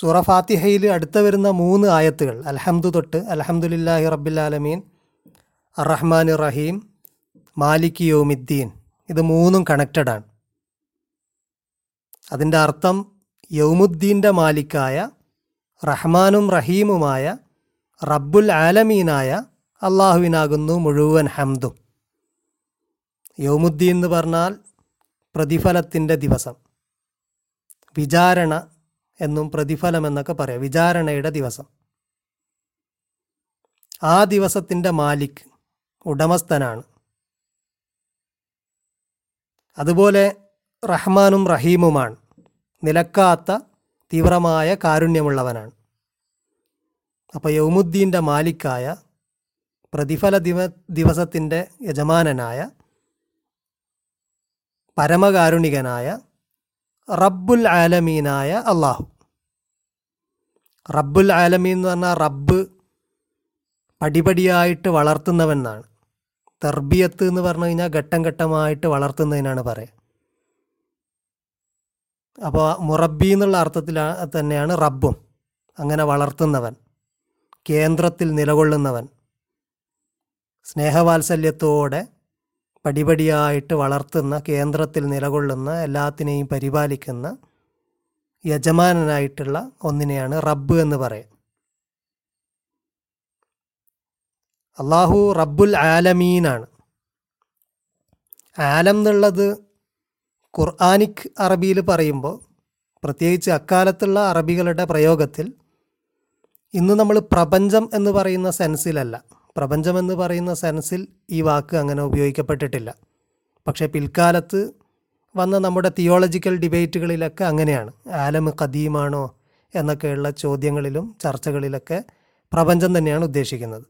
സൂറ ഫാത്തിഹയിൽ അടുത്ത വരുന്ന മൂന്ന് ആയത്തുകൾ അൽഹംദു തൊട്ട് അൽഹംദുലില്ലാഹി റബ്ബിലാലമീൻ അറഹ്മാൻ റഹീം മാലിക് യൗമിദ്ദീൻ ഇത് മൂന്നും കണക്റ്റഡ് ആണ്. അതിന്റെ അർത്ഥം യൗമുദ്ദീന്റെ മാലിക്കായ റഹ്മാനും റഹീമുമായ റബ്ബുൽ ആലമീനായ അള്ളാഹുവിനാകുന്നു മുഴുവൻ ഹംദും. യൗമുദ്ദീൻ എന്ന് പറഞ്ഞാൽ പ്രതിഫലത്തിന്റെ ദിവസം. വിചാരണ എന്നും പ്രതിഫലം എന്നൊക്കെ പറയാം. വിചാരണയുടെ ദിവസം. ആ ദിവസത്തിന്റെ മാലിക് ഉടമസ്ഥനാണ്. അതുപോലെ റഹ്മാനും റഹീമുമാണ്. നിലക്കാത്ത തീവ്രമായ കാരുണ്യമുള്ളവനാണ്. അപ്പോൾ യൗമുദ്ദീന്റെ മാലിക്കായ പ്രതിഫല ദിവ ദിവസത്തിന്റെ യജമാനനായ പരമകാരുണികനായ റബ്ബുൽ ആലമീനായ അള്ളാഹു. റബ്ബുൽ ആലമീൻ എന്ന് പറഞ്ഞാൽ റബ്ബ് പടിപടിയായിട്ട് വളർത്തുന്നവൻ എന്നാണ് തർബിയത്ത് എന്ന് പറഞ്ഞു കഴിഞ്ഞാൽ ഘട്ടം ഘട്ടമായിട്ട് വളർത്തുന്നതിനാണ് പറയുക. അപ്പോൾ മുറബി എന്നുള്ള അർത്ഥത്തിൽ തന്നെയാണ് റബ്ബും. അങ്ങനെ വളർത്തുന്നവൻ കേന്ദ്രത്തിൽ നിലകൊള്ളുന്നവൻ സ്നേഹവാത്സല്യത്തോടെ പടിപടിയായിട്ട് വളർത്തുന്ന കേന്ദ്രത്തിൽ നിലകൊള്ളുന്ന എല്ലാത്തിനെയും പരിപാലിക്കുന്ന യജമാനനായിട്ടുള്ള ഒന്നിനെയാണ് റബ്ബ് എന്ന് പറയും. അള്ളാഹു റബ്ബുൽ ആലമീനാണ്. ആലം എന്നുള്ളത് ഖുർആാനിക് അറബിയിൽ പറയുമ്പോൾ പ്രത്യേകിച്ച് അക്കാലത്തുള്ള അറബികളുടെ പ്രയോഗത്തിൽ ഇന്ന് നമ്മൾ പ്രപഞ്ചം എന്ന് പറയുന്ന സെൻസിലല്ല. പ്രപഞ്ചം എന്ന് പറയുന്ന സെൻസിൽ ഈ വാക്ക് അങ്ങനെ ഉപയോഗിക്കപ്പെട്ടിട്ടില്ല. പക്ഷേ പിൽക്കാലത്ത് വന്ന നമ്മുടെ തിയോളജിക്കൽ ഡിബേറ്റുകളിലൊക്കെ അങ്ങനെയാണ്. ആലം കദീമാണോ എന്നൊക്കെയുള്ള ചോദ്യങ്ങളിലും ചർച്ചകളിലൊക്കെ പ്രപഞ്ചം തന്നെയാണ് ഉദ്ദേശിക്കുന്നത്.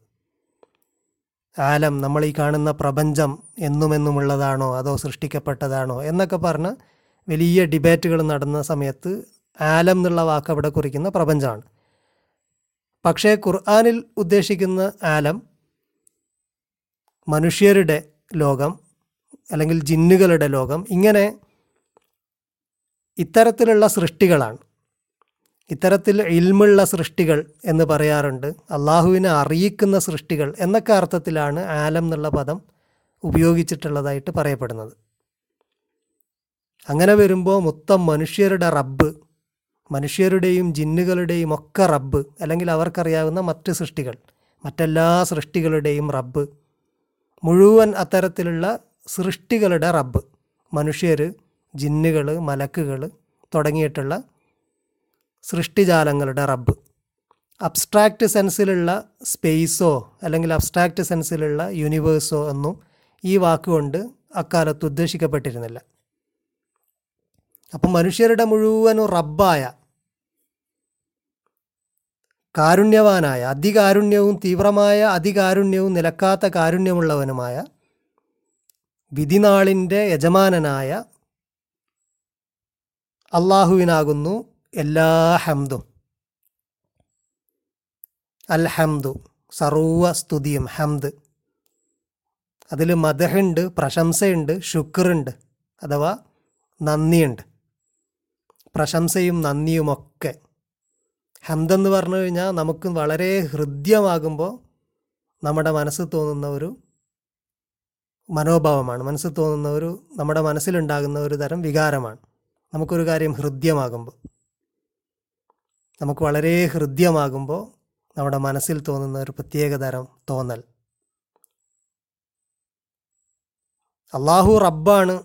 ആലം നമ്മൾ ഈ കാണുന്ന പ്രപഞ്ചം എന്നുമെന്നുമുള്ളതാണോ അതോ സൃഷ്ടിക്കപ്പെട്ടതാണോ എന്നൊക്കെ പറഞ്ഞ് വലിയ ഡിബേറ്റുകൾ നടന്ന സമയത്ത് ആലം എന്നുള്ള വാക്ക് അവിടെ കുറിക്കുന്ന പ്രപഞ്ചമാണ്. പക്ഷേ ഖുർആാനിൽ ഉദ്ദേശിക്കുന്ന ആലം മനുഷ്യരുടെ ലോകം അല്ലെങ്കിൽ ജിന്നുകളുടെ ലോകം ഇങ്ങനെ ഇത്തരത്തിലുള്ള സൃഷ്ടികളാണ്. ഇത്തരത്തിൽ ഇൽമുള്ള സൃഷ്ടികൾ എന്ന് പറയാറുണ്ട്. അള്ളാഹുവിനെ അറിയിക്കുന്ന സൃഷ്ടികൾ എന്നൊക്കെ അർത്ഥത്തിലാണ് ആലം എന്നുള്ള പദം ഉപയോഗിച്ചിട്ടുള്ളതായിട്ട് പറയപ്പെടുന്നത്. അങ്ങനെ വരുമ്പോൾ മൊത്തം മനുഷ്യരുടെ റബ്ബ് മനുഷ്യരുടെയും ജിന്നുകളുടെയും ഒക്കെ റബ്ബ് അല്ലെങ്കിൽ അവർക്കറിയാവുന്ന മറ്റ് സൃഷ്ടികൾ മറ്റെല്ലാ സൃഷ്ടികളുടെയും റബ്ബ് മുഴുവൻ അത്തരത്തിലുള്ള സൃഷ്ടികളുടെ റബ്ബ്. മനുഷ്യർ ജിന്നുകൾ മലക്കുകൾ തുടങ്ങിയിട്ടുള്ള സൃഷ്ടിജാലങ്ങളുടെ റബ്ബ്. അബ്സ്ട്രാക്റ്റ് സെൻസിലുള്ള സ്പേസോ അല്ലെങ്കിൽ അബ്സ്ട്രാക്റ്റ് സെൻസിലുള്ള യൂണിവേഴ്സോ ഒന്നും ഈ വാക്കുകൊണ്ട് അക്കാലത്ത് ഉദ്ദേശിക്കപ്പെട്ടിരുന്നില്ല. അപ്പം മനുഷ്യരുടെ മുഴുവനും റബ്ബായ കാരുണ്യവാനായ അതികാരുണ്യവും തീവ്രമായ അതികാരുണ്യവും നിലക്കാത്ത കാരുണ്യമുള്ളവനുമായ വിധിനാളിന്റെ യജമാനനായ അള്ളാഹുവിനാകുന്നു എല്ലാ ഹംദും. അൽ ഹംദു സർവ സ്തുതിയും ഹംദ്. അതിൽ മദഹുണ്ട് പ്രശംസയുണ്ട് ശുക്റുണ്ട് അഥവാ നന്ദിയുണ്ട്. പ്രശംസയും നന്ദിയുമൊക്കെ. ഹംദെന്ന് പറഞ്ഞു കഴിഞ്ഞാൽ നമുക്ക് വളരെ ഹൃദ്യമാകുമ്പോൾ നമ്മുടെ മനസ്സ് തോന്നുന്ന ഒരു മനോഭാവമാണ്. മനസ്സിൽ തോന്നുന്ന ഒരു നമ്മുടെ മനസ്സിലുണ്ടാകുന്ന ഒരു തരം വികാരമാണ്. നമുക്കൊരു കാര്യം ഹൃദ്യമാകുമ്പോൾ നമുക്ക് വളരെ ഹൃദ്യമാകുമ്പോൾ നമ്മുടെ മനസ്സിൽ തോന്നുന്ന ഒരു പ്രത്യേക തരം തോന്നൽ. അള്ളാഹു റബ്ബാണ്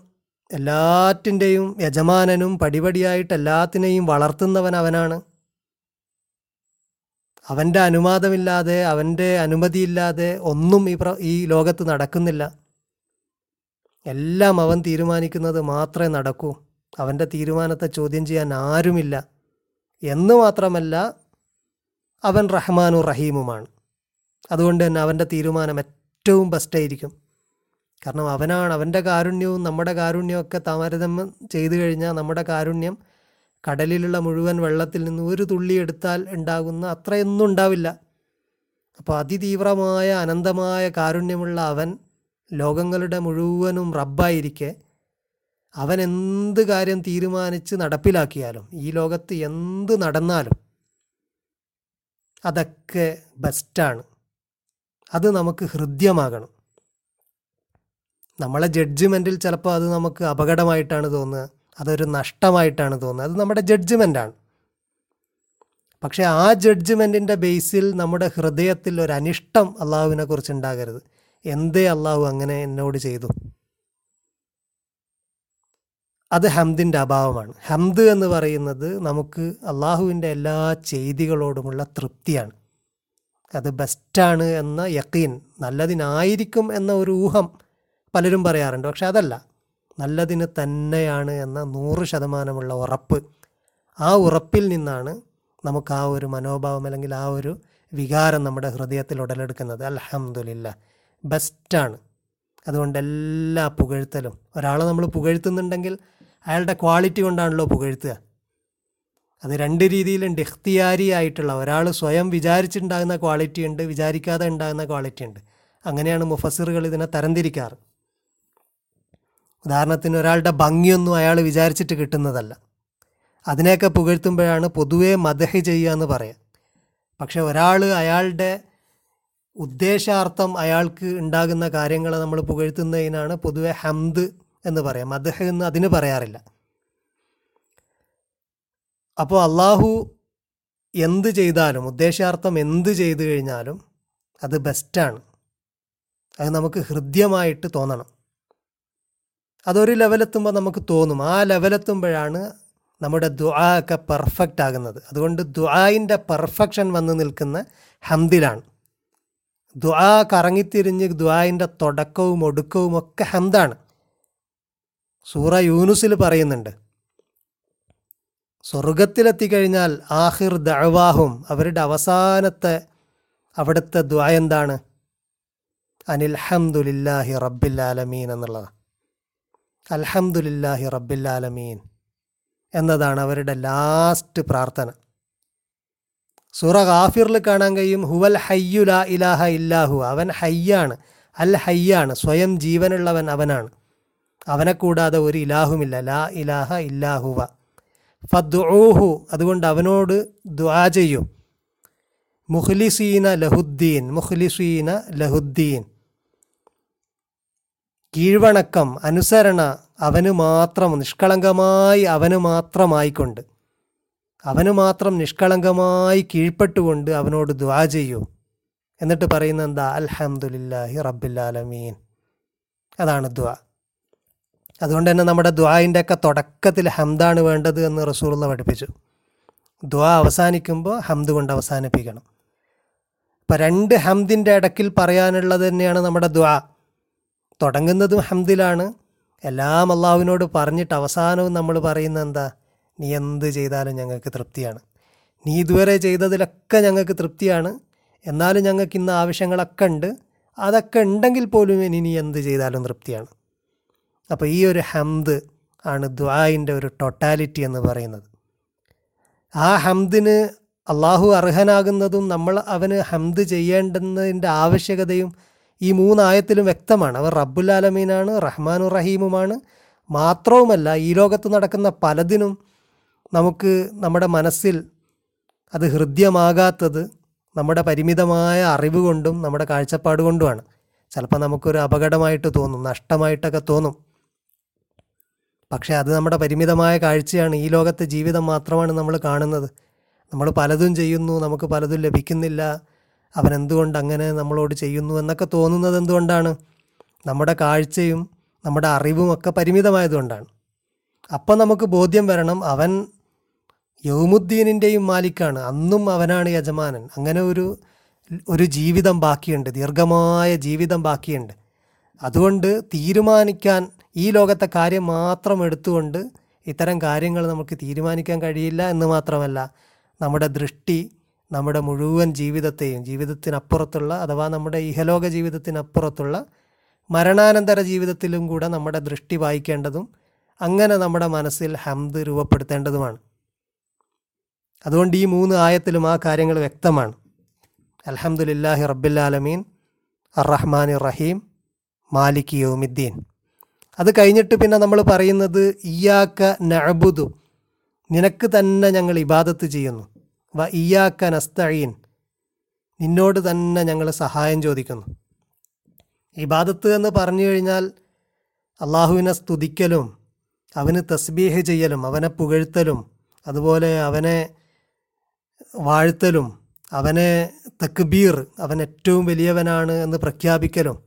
എല്ലാറ്റിന്റെയും യജമാനനും പടിപടിയായിട്ട് എല്ലാത്തിനെയും വളർത്തുന്നവൻ അവനാണ്. അവന്റെ അനുവാദമില്ലാതെ അവന്റെ അനുമതിയില്ലാതെ ഒന്നും ഈ പ്ര ഈ ലോകത്ത് നടക്കുന്നില്ല. എല്ലാം അവൻ തീരുമാനിക്കുന്നത് മാത്രമേ നടക്കൂ. അവന്റെ തീരുമാനത്തെ ചോദ്യം ചെയ്യാൻ ആരുമില്ല. എന്ന് മാത്രമല്ല അവൻ റഹ്മാനും റഹീമുമാണ്. അതുകൊണ്ട് തന്നെ അവന്റെ തീരുമാനം ഏറ്റവും ബെസ്റ്റായിരിക്കും കാരണം അവനാണ് അവന്റെ കാരുണ്യവും നമ്മുടെ കാരുണ്യവും ഒക്കെ താരതമ്യം ചെയ്തു കഴിഞ്ഞാൽ നമ്മുടെ കാരുണ്യം കടലിലുള്ള മുഴുവൻ വെള്ളത്തിൽ നിന്ന് ഒരു തുള്ളി എടുത്താൽ ഉണ്ടാകുന്ന അത്രയൊന്നും ഉണ്ടാവില്ല. അപ്പോൾ അതിതീവ്രമായ അനന്തമായ കാരുണ്യമുള്ള അവൻ ലോകങ്ങളുടെ മുഴുവനും റബ്ബായിരിക്കെ അവൻ എന്ത് കാര്യം തീരുമാനിച്ച് നടപ്പിലാക്കിയാലും ഈ ലോകത്ത് എന്ത് നടന്നാലും അതൊക്കെ ബെസ്റ്റാണ്. അത് നമുക്ക് ഹൃദ്യമാകണം. നമ്മളെ ജഡ്ജ്മെന്റിൽ ചിലപ്പോൾ അത് നമുക്ക് അപകടമായിട്ടാണ് തോന്നുക അതൊരു നഷ്ടമായിട്ടാണ് തോന്നുന്നത് അത് നമ്മുടെ ജഡ്ജ്മെന്റാണ് പക്ഷേ ആ ജഡ്ജ്മെന്റിന്റെ ബേസിൽ നമ്മുടെ ഹൃദയത്തിൽ ഒരു അനിഷ്ടം അള്ളാഹുവിനെ കുറിച്ച് ഉണ്ടാകരുത്. എന്തേ അള്ളാഹു അങ്ങനെ എന്നോട് ചെയ്തു? അത് ഹംദിന്റെ അഭാവമാണ്. ഹംദ് എന്ന് പറയുന്നത് നമുക്ക് അള്ളാഹുവിന്റെ എല്ലാ ചെയ്തികളോടുമുള്ള തൃപ്തിയാണ്. അത് ബെസ്റ്റാണ് എന്ന യക്കീൻ നല്ലതിനായിരിക്കും എന്ന ഒരു ഊഹം പലരും പറയാറുണ്ട്. പക്ഷെ അതല്ല നല്ലതിന് തന്നെയാണ് എന്ന നൂറ് ശതമാനമുള്ള ഉറപ്പ്. ആ ഉറപ്പിൽ നിന്നാണ് നമുക്ക് ആ ഒരു മനോഭാവം അല്ലെങ്കിൽ ആ ഒരു വികാരം നമ്മുടെ ഹൃദയത്തിൽ ഉടലെടുക്കുന്നത്. അൽഹംദുലില്ല ബെസ്റ്റാണ്. അതുകൊണ്ട് എല്ലാ പുകഴ്ത്തലും. ഒരാളെ നമ്മൾ പുകഴ്ത്തുന്നുണ്ടെങ്കിൽ അയാളുടെ ക്വാളിറ്റി കൊണ്ടാണല്ലോ പുകഴ്ത്തുക. അത് രണ്ട് രീതിയിലുണ്ട്. ഇഖ്തിയാരി ആയിട്ടുള്ള ഒരാൾ സ്വയം വിചാരിച്ചിട്ടുണ്ടാകുന്ന ക്വാളിറ്റി ഉണ്ട് വിചാരിക്കാതെ ഉണ്ടാകുന്ന ക്വാളിറ്റി ഉണ്ട്. അങ്ങനെയാണ് മുഫസിറുകൾ ഇതിനെ തരംതിരിക്കാറ്. ഉദാഹരണത്തിന് ഒരാളുടെ ഭംഗിയൊന്നും അയാൾ വിചാരിച്ചിട്ട് കിട്ടുന്നതല്ല. അതിനെയൊക്കെ പുകഴ്ത്തുമ്പോഴാണ് പൊതുവേ മദഹി ചെയ്യുക എന്ന് പറയുക പക്ഷെ ഒരാൾ അയാളുടെ ഉദ്ദേശാർത്ഥം അയാൾക്ക് ഉണ്ടാകുന്ന കാര്യങ്ങളെ നമ്മൾ പുകഴ്ത്തുന്നതിനാണ് പൊതുവെ ഹംദ് എന്ന് പറയാം. അദ്ദേഹം എന്ന് അതിന് പറയാറില്ല. അപ്പോൾ അള്ളാഹു എന്ത് ചെയ്താലും ഉദ്ദേശാർത്ഥം എന്ത് ചെയ്തു കഴിഞ്ഞാലും അത് ബെസ്റ്റാണ് അത് നമുക്ക് ഹൃദ്യമായിട്ട് തോന്നണം. അതൊരു ലെവലെത്തുമ്പോൾ നമുക്ക് തോന്നും. ആ ലെവലെത്തുമ്പോഴാണ് നമ്മുടെ ദുആ ഒക്കെ പെർഫെക്റ്റ് ആകുന്നത്. അതുകൊണ്ട് ദുആയിന്റെ പെർഫെക്ഷൻ വന്ന് നിൽക്കുന്ന ഹംദിലാണ്. ദുആ കറങ്ങിത്തിരിഞ്ഞ് ദ്വായിന്റെ തുടക്കവും ഒടുക്കവും ഒക്കെ ഹന്താണ്. സൂറ യൂനുസിൽ പറയുന്നുണ്ട്. സ്വർഗത്തിലെത്തിക്കഴിഞ്ഞാൽ ആഹിർ ദഴവാഹും അവരുടെ അവസാനത്തെ അവിടുത്തെ ദ്വാ എന്താണ്? അനിൽഹംദുലില്ലാഹി റബ്ബില്ലാലമീൻ എന്നുള്ളതാണ് അൽഹംദുലില്ലാഹി റബ്ബില്ലാലമീൻ എന്നതാണ് അവരുടെ ലാസ്റ്റ് പ്രാർത്ഥന. സൂറ ഗാഫിറിൽ കാണാൻ കഴിയും ഹുവൽ ഹയ്യു ലാ ഇലാഹ ഇല്ലാഹു അവൻ ഹയ്യാണ് അൽ ഹയ്യാണ് സ്വയം ജീവനുള്ളവൻ അവനാണ്. അവനെ കൂടാതെ ഒരു ഇലാഹുമില്ല ലാ ഇലാഹ ഇല്ലാഹുവ ഫദ്ഊഹു അതുകൊണ്ട് അവനോട് ദുആ ചെയ്യും. മുഖ്ലിസീന ലഹുദ്ദീൻ മുഖ്ലിസീന ലഹുദ്ദീൻ. കീഴ്വണക്കം അനുസരണ അവന് മാത്രം നിഷ്കളങ്കമായി അവന് മാത്രമായിക്കൊണ്ട്. അവന് മാത്രം നിഷ്കളങ്കമായി കീഴ്പ്പെട്ടുകൊണ്ട് അവനോട് ദ്വാ ചെയ്യൂ. എന്നിട്ട് പറയുന്ന എന്താ? അലഹമുല്ലാഹി റബ്ബില്ലാലമീൻ അതാണ് ദ്വാ അതുകൊണ്ട് തന്നെ നമ്മുടെ ദ്വായിന്റെ ഒക്കെ തുടക്കത്തിൽ ഹംദാണ് വേണ്ടത് എന്ന് റസൂറുള്ള പഠിപ്പിച്ചു. ദ്വാ അവസാനിക്കുമ്പോൾ ഹംദ് കൊണ്ട് അവസാനിപ്പിക്കണം. ഇപ്പം രണ്ട് ഹംദിന്റെ ഇടയ്ക്കിൽ പറയാനുള്ളത് തന്നെയാണ് നമ്മുടെ ദ്വാ തുടങ്ങുന്നതും ഹംദിലാണ്. എല്ലാം അള്ളാഹുവിനോട് പറഞ്ഞിട്ട് അവസാനവും നമ്മൾ പറയുന്നത് എന്താ? നീ എന്ത് ചെയ്താലും ഞങ്ങൾക്ക് തൃപ്തിയാണ്. നീ ഇതുവരെ ചെയ്തതിലൊക്കെ ഞങ്ങൾക്ക് തൃപ്തിയാണ്. എന്നാലും ഞങ്ങൾക്ക് ഇന്ന് ആവശ്യങ്ങളൊക്കെ ഉണ്ട്. അതൊക്കെ ഉണ്ടെങ്കിൽ പോലും ഇനി നീ എന്ത് ചെയ്താലും തൃപ്തിയാണ്. അപ്പോൾ ഈ ഒരു ഹംദ് ആണ് ദ്വായിന്റെ ഒരു ടൊട്ടാലിറ്റി എന്ന് പറയുന്നത്. ആ ഹംദിന് അള്ളാഹു അർഹനാകുന്നതും നമ്മൾ അവന് ഹംദ് ചെയ്യേണ്ടുന്നതിന്റെ ആവശ്യകതയും ഈ മൂന്നായത്തിലും വ്യക്തമാണ്. അവർ റബ്ബുലാലമീനാണ് റഹ്മാനു റഹീമുമാണ് മാത്രവുമല്ല ഈ ലോകത്ത് നടക്കുന്ന പലതിനും നമുക്ക് നമ്മുടെ മനസ്സിൽ അത് ഹൃദ്യമാകാത്തത് നമ്മുടെ പരിമിതമായ അറിവ് കൊണ്ടും നമ്മുടെ കാഴ്ചപ്പാട് കൊണ്ടുമാണ് ചിലപ്പോൾ നമുക്കൊരു അപകടമായിട്ട് തോന്നും നഷ്ടമായിട്ടൊക്കെ തോന്നും. പക്ഷേ അത് നമ്മുടെ പരിമിതമായ കാഴ്ചയാണ്. ഈ ലോകത്തെ ജീവിതം മാത്രമാണ് നമ്മൾ കാണുന്നത്. നമ്മൾ പലതും ചെയ്യുന്നു നമുക്ക് പലതും ലഭിക്കുന്നില്ല. അവൻ എന്തുകൊണ്ട് അങ്ങനെ നമ്മളോട് ചെയ്യുന്നു എന്നൊക്കെ തോന്നുന്നത് എന്തുകൊണ്ടാണ്? നമ്മുടെ കാഴ്ചയും നമ്മുടെ അറിവും ഒക്കെ പരിമിതമായതുകൊണ്ടാണ്. അപ്പം നമുക്ക് ബോധ്യം വരണം അവൻ യൗമുദ്ദീനിന്റെയും മാലിക്കാണ്. അന്നും അവനാണ് യജമാനൻ. അങ്ങനെ ഒരു ഒരു ജീവിതം ബാക്കിയുണ്ട്. ദീർഘമായ ജീവിതം ബാക്കിയുണ്ട്. അതുകൊണ്ട് തീരുമാനിക്കാൻ ഈ ലോകത്തെ കാര്യം മാത്രം എടുത്തുകൊണ്ട് ഇത്തരം കാര്യങ്ങൾ നമുക്ക് തീരുമാനിക്കാൻ കഴിയില്ല എന്ന് മാത്രമല്ല നമ്മുടെ ദൃഷ്ടി നമ്മുടെ മുഴുവൻ ജീവിതത്തെയും ജീവിതത്തിനപ്പുറത്തുള്ള അഥവാ നമ്മുടെ ഇഹലോക ജീവിതത്തിനപ്പുറത്തുള്ള മരണാനന്തര ജീവിതത്തിലും കൂടെ നമ്മുടെ ദൃഷ്ടി വായിക്കേണ്ടതും അങ്ങനെ നമ്മുടെ മനസ്സിൽ ഹംദ് രൂപപ്പെടുത്തേണ്ടതുമാണ്. അതുകൊണ്ട് ഈ മൂന്ന് ആയത്തിലും ആ കാര്യങ്ങൾ വ്യക്തമാണ്. അലഹമുല്ലാഹി റബ്ബില്ലാലമീൻ അറഹ്മാൻ റഹീം മാലിക് യോമിദ്ദീൻ. അത് കഴിഞ്ഞിട്ട് പിന്നെ നമ്മൾ പറയുന്നത് ഇയാക്ക നഅബുദു. നിനക്ക് തന്നെ ഞങ്ങൾ ഇബാദത്ത് ചെയ്യുന്നു. വ ഇയാക്ക നസ്തഴീൻ നിന്നോട് തന്നെ ഞങ്ങൾ സഹായം ചോദിക്കുന്നു. ഇബാദത്ത് എന്ന് പറഞ്ഞു കഴിഞ്ഞാൽ അള്ളാഹുവിനെ സ്തുതിക്കലും അവന് തസ്ബീഹ് ചെയ്യലും അവനെ പുകഴ്ത്തലും അതുപോലെ അവനെ വാഴ്ത്തലും അവനെ തക്ബീർ അവൻ ഏറ്റവും വലിയവനാണ് എന്ന് പ്രഖ്യാപിക്കലും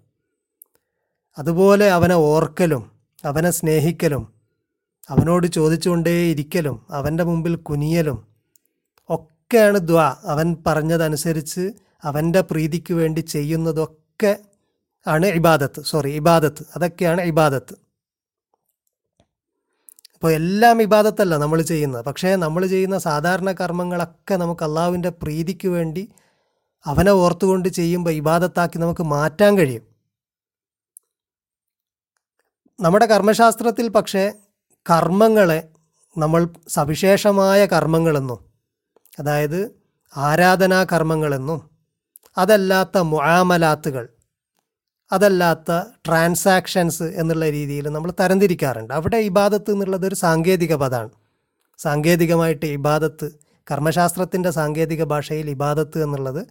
അതുപോലെ അവനെ ഓർക്കലും അവനെ സ്നേഹിക്കലും അവനോട് ചോദിച്ചുകൊണ്ടേ ഇരിക്കലും അവന്റെ മുമ്പിൽ കുനിയലും ഒക്കെയാണ് ദ്വ. അവൻ പറഞ്ഞതനുസരിച്ച് അവന്റെ പ്രീതിക്ക് വേണ്ടി ചെയ്യുന്നതൊക്കെ ആണ് ഇബാദത്ത് സോറി ഇബാദത്ത് അതൊക്കെയാണ് ഇബാദത്ത്. അപ്പോൾ എല്ലാം ഇബാദത്തല്ല നമ്മൾ ചെയ്യുന്നത്. പക്ഷേ നമ്മൾ ചെയ്യുന്ന സാധാരണ കർമ്മങ്ങളൊക്കെ നമുക്ക് അള്ളാഹുവിന്റെ പ്രീതിക്ക് വേണ്ടി അവനെ ഓർത്തുകൊണ്ട് ചെയ്യുമ്പോൾ ഇബാദത്താക്കി നമുക്ക് മാറ്റാൻ കഴിയും. നമ്മുടെ കർമ്മശാസ്ത്രത്തിൽ പക്ഷേ കർമ്മങ്ങളെ നമ്മൾ സവിശേഷമായ കർമ്മങ്ങളെന്നും അതായത് ആരാധനാ കർമ്മങ്ങളെന്നും അതല്ലാത്ത മുആമലാത്തുകൾ അതല്ലാത്ത ട്രാൻസാക്ഷൻസ് എന്നുള്ള രീതിയിൽ നമ്മൾ തരംതിരിക്കാറുണ്ട്. അവിടെ ഇബാദത്ത് എന്നുള്ളത് ഒരു സാങ്കേതിക പദമാണ് സാങ്കേതികമായിട്ട് ഇബാദത്ത് കർമ്മശാസ്ത്രത്തിന്റെ സാങ്കേതിക ഭാഷയിൽ ഇബാദത്ത് എന്നുള്ളത്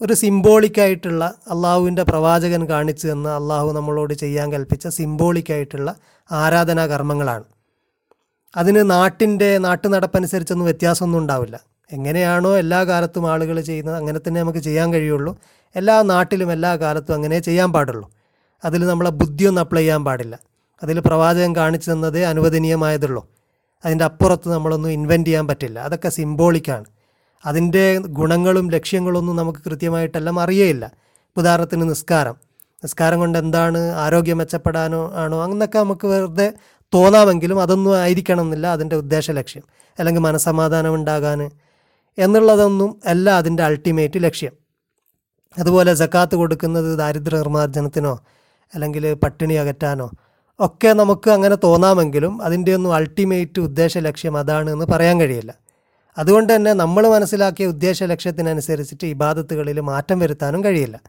ഒരു സിംബോളിക്കായിട്ടുള്ള അള്ളാഹുവിന്റെ പ്രവാചകൻ കാണിച്ചു എന്ന് അള്ളാഹു നമ്മളോട് ചെയ്യാൻ കൽപ്പിച്ച സിംബോളിക്കായിട്ടുള്ള ആരാധനാ കർമ്മങ്ങളാണ്. അതിന് നാട്ടിന്റെ നാട്ടു നടപ്പനുസരിച്ചൊന്നും വ്യത്യാസമൊന്നും ഉണ്ടാവില്ല. എങ്ങനെയാണോ എല്ലാ കാലത്തും ആളുകൾ ചെയ്യുന്നത് അങ്ങനെ തന്നെ നമുക്ക് ചെയ്യാൻ കഴിയുള്ളൂ. എല്ലാ നാട്ടിലും എല്ലാ കാലത്തും അങ്ങനെ ചെയ്യാൻ പാടുള്ളൂ. അതിൽ നമ്മളെ ബുദ്ധിയൊന്നും അപ്ലൈ ചെയ്യാൻ പാടില്ല. അതിൽ പ്രവാചകൻ കാണിച്ചു തന്നതേ അനുവദനീയമായതുള്ളൂ. അതിന്റെ അപ്പുറത്ത് നമ്മളൊന്നും ഇൻവെന്റ് ചെയ്യാൻ പറ്റില്ല. അതൊക്കെ സിംബോളിക്കാണ് അതിന്റെ ഗുണങ്ങളും ലക്ഷ്യങ്ങളൊന്നും നമുക്ക് കൃത്യമായിട്ടെല്ലാം അറിയേയില്ല. ഉദാഹരണത്തിന് നിസ്കാരം. നിസ്കാരം കൊണ്ട് എന്താണ് ആരോഗ്യം മെച്ചപ്പെടാനോ ആണോ അങ്ങനൊക്കെ നമുക്ക് വെറുതെ തോന്നാമെങ്കിലും അതൊന്നും ആയിരിക്കണം എന്നില്ല അതിന്റെ ഉദ്ദേശ ലക്ഷ്യം. അല്ലെങ്കിൽ മനസമാധാനം ഉണ്ടാകാൻ എന്നുള്ളതൊന്നും അല്ല അതിന്റെ അൾട്ടിമേറ്റ് ലക്ഷ്യം. അതുപോലെ ജക്കാത്ത് കൊടുക്കുന്നത് ദാരിദ്ര്യ നിർമ്മാർജനത്തിനോ അല്ലെങ്കിൽ പട്ടിണി അകറ്റാനോ ഒക്കെ നമുക്ക് അങ്ങനെ തോന്നാമെങ്കിലും അതിന്റെ ഒന്നും അൾട്ടിമേറ്റ് ഉദ്ദേശ ലക്ഷ്യം അതാണ് എന്ന് പറയാൻ കഴിയില്ല. അതുകൊണ്ട് തന്നെ നമ്മൾ മനസ്സിലാക്കിയ ഉദ്ദേശ ലക്ഷ്യത്തിനനുസരിച്ചിട്ട് ഇബാദത്തുകളിൽ മാറ്റം വരുത്താനും കഴിയില്ല.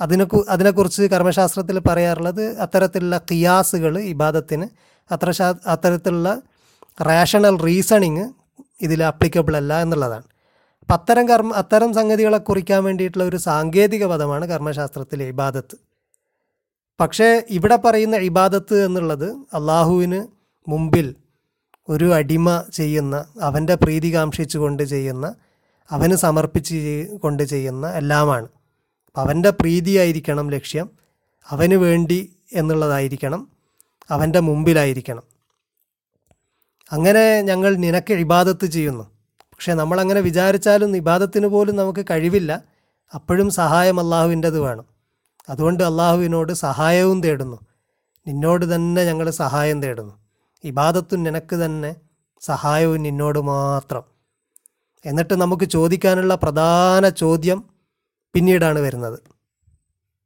അതിനെ അതിനെക്കുറിച്ച് കർമ്മശാസ്ത്രത്തിൽ പറയാറുള്ളത് അത്തരത്തിലുള്ള കിയാസുകൾ ഇബാദത്തിന് അത്ര അത്തരത്തിലുള്ള റാഷണൽ റീസണിങ് ഇതിൽ അപ്ലിക്കബിൾ അല്ല എന്നുള്ളതാണ്. അപ്പം അത്തരം കർമ്മ അത്തരം സംഗതികളെ കുറിക്കാൻ വേണ്ടിയിട്ടുള്ള ഒരു സാങ്കേതിക പദമാണ് കർമ്മശാസ്ത്രത്തിലെ ഇബാദത്ത്. പക്ഷേ ഇവിടെ പറയുന്ന ഇബാദത്ത് എന്നുള്ളത് അള്ളാഹുവിന് മുമ്പിൽ ഒരു അടിമ ചെയ്യുന്ന അവന്റെ പ്രീതി കാംക്ഷിച്ചുകൊണ്ട് ചെയ്യുന്ന അവന് സമർപ്പിച്ച് കൊണ്ട് ചെയ്യുന്ന എല്ലാമാണ്. അവന്റെ പ്രീതിയായിരിക്കണം ലക്ഷ്യം അവന് വേണ്ടി എന്നുള്ളതായിരിക്കണം അവന്റെ മുമ്പിലായിരിക്കണം. അങ്ങനെ ഞങ്ങൾ നിനക്ക് ഇബാദത്ത് ചെയ്യുന്നു. പക്ഷേ നമ്മളങ്ങനെ വിചാരിച്ചാലും ഇബാദത്തിന് പോലും നമുക്ക് കഴിവില്ല. അപ്പോഴും സഹായം അള്ളാഹുവിന്റെത് വേണം. അതുകൊണ്ട് അള്ളാഹുവിനോട് സഹായവും തേടുന്നു. നിന്നോട് തന്നെ ഞങ്ങൾ സഹായം തേടുന്നു. ഇബാദത്തും നിനക്ക് തന്നെ സഹായവും നിന്നോട് മാത്രം. എന്നിട്ട് നമുക്ക് ചോദിക്കാനുള്ള പ്രധാന ചോദ്യം പിന്നീടാണ് വരുന്നത്.